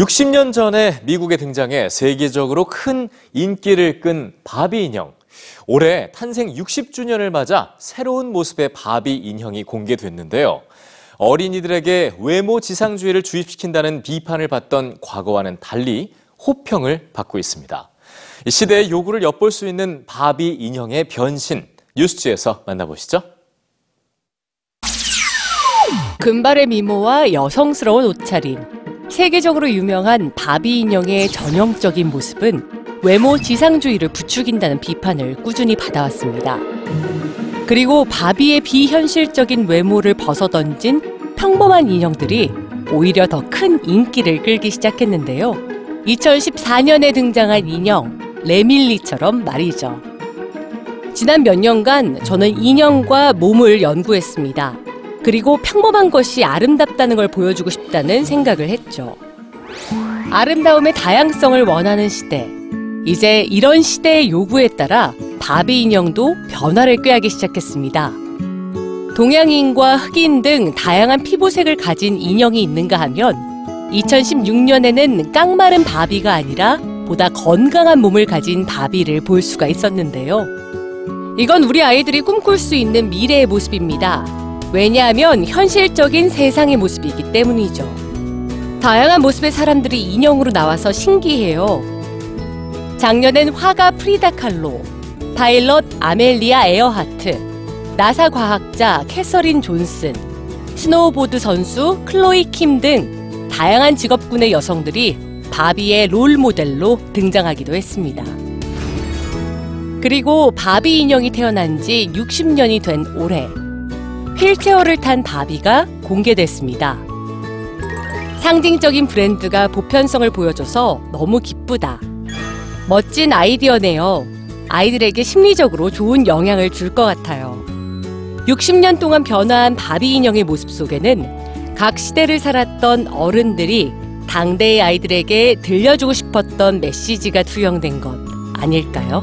60년 전에 미국에 등장해 세계적으로 큰 인기를 끈 바비 인형. 올해 탄생 60주년을 맞아 새로운 모습의 바비 인형이 공개됐는데요. 어린이들에게 외모 지상주의를 주입시킨다는 비판을 받던 과거와는 달리 호평을 받고 있습니다. 이 시대의 요구를 엿볼 수 있는 바비 인형의 변신, 뉴스지에서 만나보시죠. 금발의 미모와 여성스러운 옷차림, 세계적으로 유명한 바비 인형의 전형적인 모습은 외모 지상주의를 부추긴다는 비판을 꾸준히 받아왔습니다. 그리고 바비의 비현실적인 외모를 벗어던진 평범한 인형들이 오히려 더 큰 인기를 끌기 시작했는데요. 2014년에 등장한 인형, 레밀리처럼 말이죠. 지난 몇 년간 저는 인형과 몸을 연구했습니다. 그리고 평범한 것이 아름답다는 걸 보여주고 싶다는 생각을 했죠. 아름다움의 다양성을 원하는 시대. 이제 이런 시대의 요구에 따라 바비 인형도 변화를 꾀하기 시작했습니다. 동양인과 흑인 등 다양한 피부색을 가진 인형이 있는가 하면 2016년에는 깡마른 바비가 아니라 보다 건강한 몸을 가진 바비를 볼 수가 있었는데요. 이건 우리 아이들이 꿈꿀 수 있는 미래의 모습입니다. 왜냐하면 현실적인 세상의 모습이기 때문이죠. 다양한 모습의 사람들이 인형으로 나와서 신기해요. 작년엔 화가 프리다 칼로, 파일럿 아멜리아 에어하트, 나사 과학자 캐서린 존슨, 스노우보드 선수 클로이 킴 등 다양한 직업군의 여성들이 바비의 롤 모델로 등장하기도 했습니다. 그리고 바비 인형이 태어난 지 60년이 된 올해 휠체어를 탄 바비가 공개됐습니다. 상징적인 브랜드가 보편성을 보여줘서 너무 기쁘다. 멋진 아이디어네요. 아이들에게 심리적으로 좋은 영향을 줄 것 같아요. 60년 동안 변화한 바비 인형의 모습 속에는 각 시대를 살았던 어른들이 당대의 아이들에게 들려주고 싶었던 메시지가 투영된 것 아닐까요?